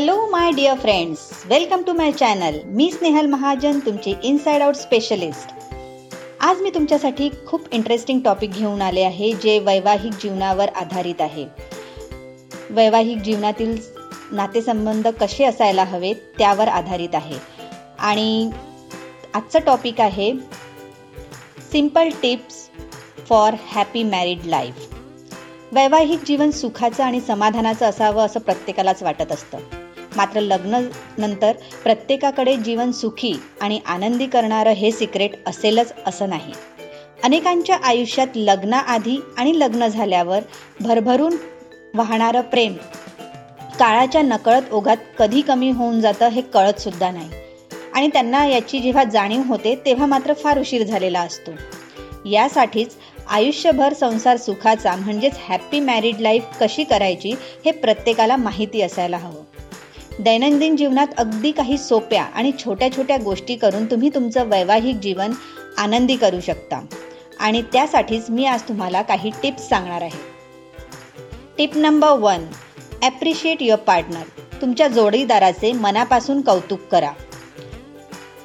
Hello my dear friends welcome to my channel मी स्नेहल महाजन तुमची inside out specialist आज मी तुमच्यासाठी खूप इंटरेस्टिंग टॉपिक घेऊन आले आहे जे वैवाहिक जीवनावर आधारित आहे. वैवाहिक जीवनातील नातेसंबंध कसे असायला हवेत त्यावर आधारित आहे. आणि आजचं टॉपिक आहे simple tips for happy married life वैवाहिक जीवन सुखाचं आणि समाधानाचं असावं असं प्रत्येकालाच वाटत असतं. मात्र लग्न नंतर प्रत्येकाकडे जीवन सुखी आणि आनंदी करणारं हे सिक्रेट असेलच असं नाही. अनेकांच्या आयुष्यात लग्नाआधी आणि लग्न झाल्यावर भरभरून वाहणारं प्रेम काळाच्या नकळत ओघात कधी कमी होऊन जातं हे कळत सुद्धा नाही. आणि त्यांना याची जेव्हा जाणीव होते तेव्हा मात्र फार उशीर झालेला असतो. यासाठीच आयुष्यभर संसार सुखाचा म्हणजेच हॅप्पी मॅरिड लाईफ कशी करायची हे प्रत्येकाला माहिती असायला हवं. दैनंदिन जीवनात अगदी काही सोप्या आणि छोट्या छोट्या गोष्टी करून तुम्ही तुमचं वैवाहिक जीवन आनंदी करू शकता. आणि त्यासाठीच मी आज तुम्हाला काही टिप्स सांगणार आहे. Tip number one appreciate your partner तुमच्या जोडीदाराचे मनापासून कौतुक करा.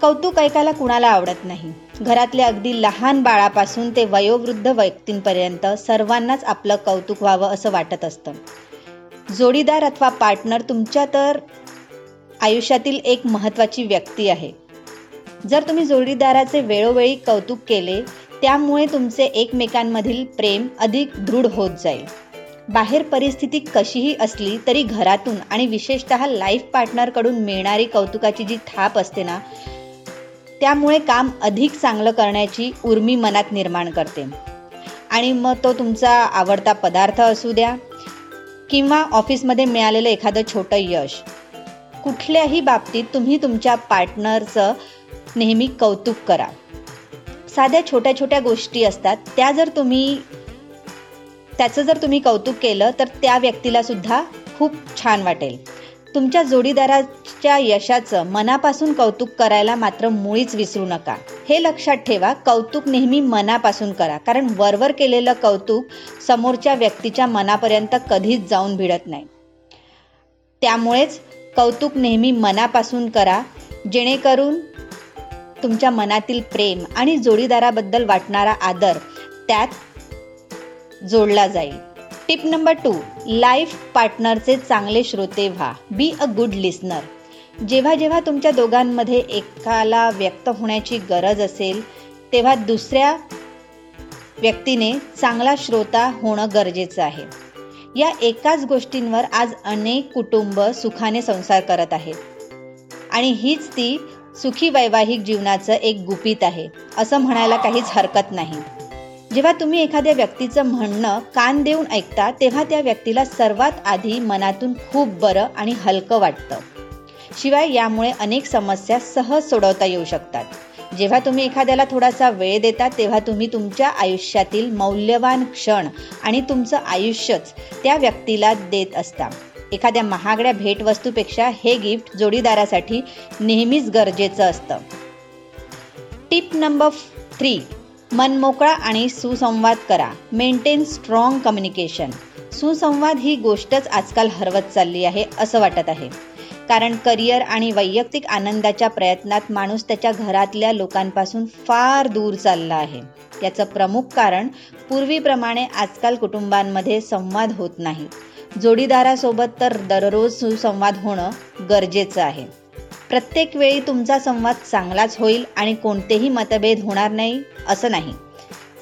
कौतुक ऐकायला कुणाला आवडत नाही. घरातल्या अगदी लहान बाळापासून ते वयोवृद्ध व्यक्तींपर्यंत सर्वांनाच आपलं कौतुक व्हावं असं वाटत असतं. जोडीदार अथवा पार्टनर तुमच्या तर आयुष्यातील एक महत्त्वाची व्यक्ती आहे. जर तुम्ही जोडीदाराचे वेळोवेळी कौतुक केले त्यामुळे तुमचे एकमेकांमधील प्रेम अधिक दृढ होत जाईल. बाहेर परिस्थिती कशीही असली तरी घरातून आणि विशेषतः लाईफ पार्टनरकडून मिळणारी कौतुकाची जी थाप असते ना त्यामुळे काम अधिक चांगलं करण्याची उर्मी मनात निर्माण करते. आणि मग तो तुमचा आवडता पदार्थ असू द्या किंवा ऑफिसमध्ये मिळालेलं एखादं छोटं यश कुठल्याही बाबतीत तुम्ही तुमच्या पार्टनरचं नेहमी कौतुक करा. साध्या छोट्या छोट्या गोष्टी असतात. त्या जर तुम्ही त्याचं जर तुम्ही कौतुक केलं तर त्या व्यक्तीला सुद्धा खूप छान वाटेल. तुमच्या जोडीदाराच्या यशाचं मनापासून कौतुक करायला मात्र मुळीच विसरू नका. हे लक्षात ठेवा कौतुक नेहमी मनापासून करा. कारण वरवर केलेलं कौतुक समोरच्या व्यक्तीच्या मनापर्यंत कधीच जाऊन भिडत नाही. त्यामुळेच कौतुक नेहमी मनापासून करा जेणेकरून तुमच्या मनातील प्रेम आणि जोडीदाराबद्दल वाटणारा आदर त्यात जोडला जाईल. टिप नंबर टू लाईफ पार्टनरचे चांगले श्रोते व्हा. Be a good listener. जेव्हा जेव्हा तुमच्या दोघांमध्ये एकाला व्यक्त होण्याची गरज असेल तेव्हा दुसऱ्या व्यक्तीने चांगला श्रोता होणं गरजेचं आहे. या एकाच गोष्टींवर आज अनेक कुटुंब सुखाने संसार करत आहेत. आणि हीच ती सुखी वैवाहिक जीवनाचं एक गुपित आहे असं म्हणायला काहीच हरकत नाही. जेव्हा तुम्ही एखाद्या व्यक्तीचं म्हणणं कान देऊन ऐकता तेव्हा त्या व्यक्तीला सर्वात आधी मनातून खूप बरं आणि हलकं वाटतं. शिवाय यामुळे अनेक समस्या सहज सोडवता येऊ शकतात. जेव्हा तुम्ही एखाद्याला थोडासा वेळ देता तेव्हा तुम्ही तुमच्या आयुष्यातील मौल्यवान क्षण आणि तुमचं आयुष्यच त्या व्यक्तीला देत असता. एखाद्या महागड्या भेटवस्तूपेक्षा हे गिफ्ट जोडीदारासाठी नेहमीच गरजेचं असतं. टिप नंबर थ्री मनमोकळा आणि सुसंवाद करा. Maintain strong communication. सुसंवाद ही गोष्टच आजकाल हरवत चालली आहे असं वाटत आहे. कारण करिअर आणि वैयक्तिक आनंदाच्या प्रयत्नात माणूस त्याच्या घरातल्या लोकांपासून फार दूर चालला आहे. याचं प्रमुख कारण पूर्वीप्रमाणे आजकाल कुटुंबांमध्ये संवाद होत नाही. जोडीदारासोबत तर दररोज सुसंवाद होणं गरजेचं आहे. प्रत्येक वेळी तुमचा संवाद चांगलाच होईल आणि कोणतेही मतभेद होणार नाही असं नाही.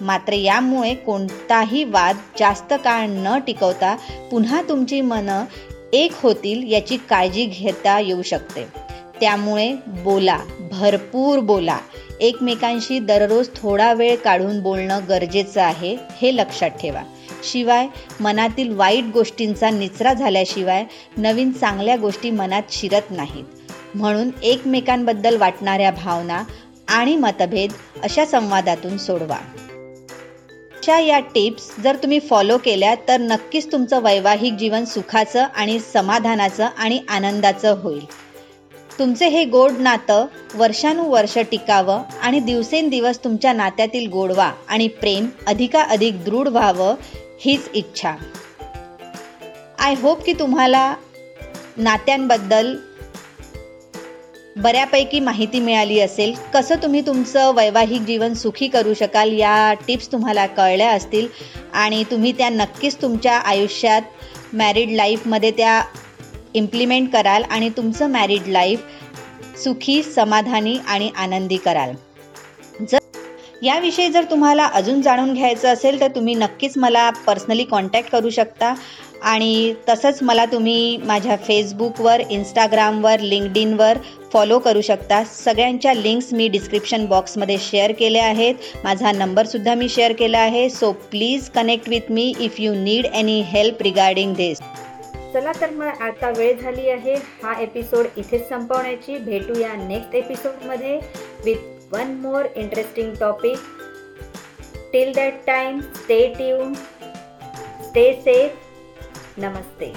मात्र यामुळे कोणताही वाद जास्त काळ न टिकवता पुन्हा तुमची मनं एक होतील याची काळजी घेता येऊ शकते. त्यामुळे बोला भरपूर बोला. एकमेकांशी दररोज थोडा वेळ काढून बोलणं गरजेचं आहे हे लक्षात ठेवा. शिवाय मनातील वाईट गोष्टींचा निचरा झाल्याशिवाय नवीन चांगल्या गोष्टी मनात शिरत नाहीत. म्हणून एकमेकांबद्दल वाटणाऱ्या भावना आणि मतभेद अशा संवादातून सोडवा. आजच्या या टिप्स जर तुम्ही फॉलो केल्या तर नक्कीच तुमचं वैवाहिक जीवन सुखाचं आणि समाधानाचं आणि आनंदाचं होईल. तुमचे हे गोड नातं वर्षानुवर्ष टिकावं आणि दिवसेंदिवस तुमच्या नात्यातील गोडवा आणि प्रेम अधिकाधिक दृढ व्हावं हीच इच्छा. आय होप की तुम्हाला नात्यांबद्दल बऱ्यापैकी माहिती मिळाली असेल कसं तुम्ही तुमचं वैवाहिक जीवन सुखी करू शकाल या टिप्स तुम्हाला कळल्या असतील आणि तुम्ही त्या नक्कीच तुमच्या आयुष्यात मॅरिड लाईफमध्ये त्या इम्प्लिमेंट कराल आणि तुमचं मॅरिड लाईफ सुखी समाधानी आणि आनंदी कराल. जर याविषयी जर तुम्हाला अजून जाणून घ्यायचं असेल तर तुम्ही नक्कीच मला पर्सनली कॉन्टॅक्ट करू शकता. आणि तसंच मला तुम्ही माझ्या फेसबुकवर इंस्टाग्रामवर लिंकडिनवर फॉलो करू शकता. सगळ्यांच्या लिंक्स मी डिस्क्रिप्शन बॉक्समध्ये शेअर केले आहेत. माझा नंबरसुद्धा मी शेअर केला आहे. So please connect with me if you need any help regarding this चला तर मग आता वेळ झाली आहे. हा एपिसोड इथेच संपवण्याची. भेटूया नेक्स्ट एपिसोडमध्ये with one more interesting topic till that time stay tune stay safe Namaste.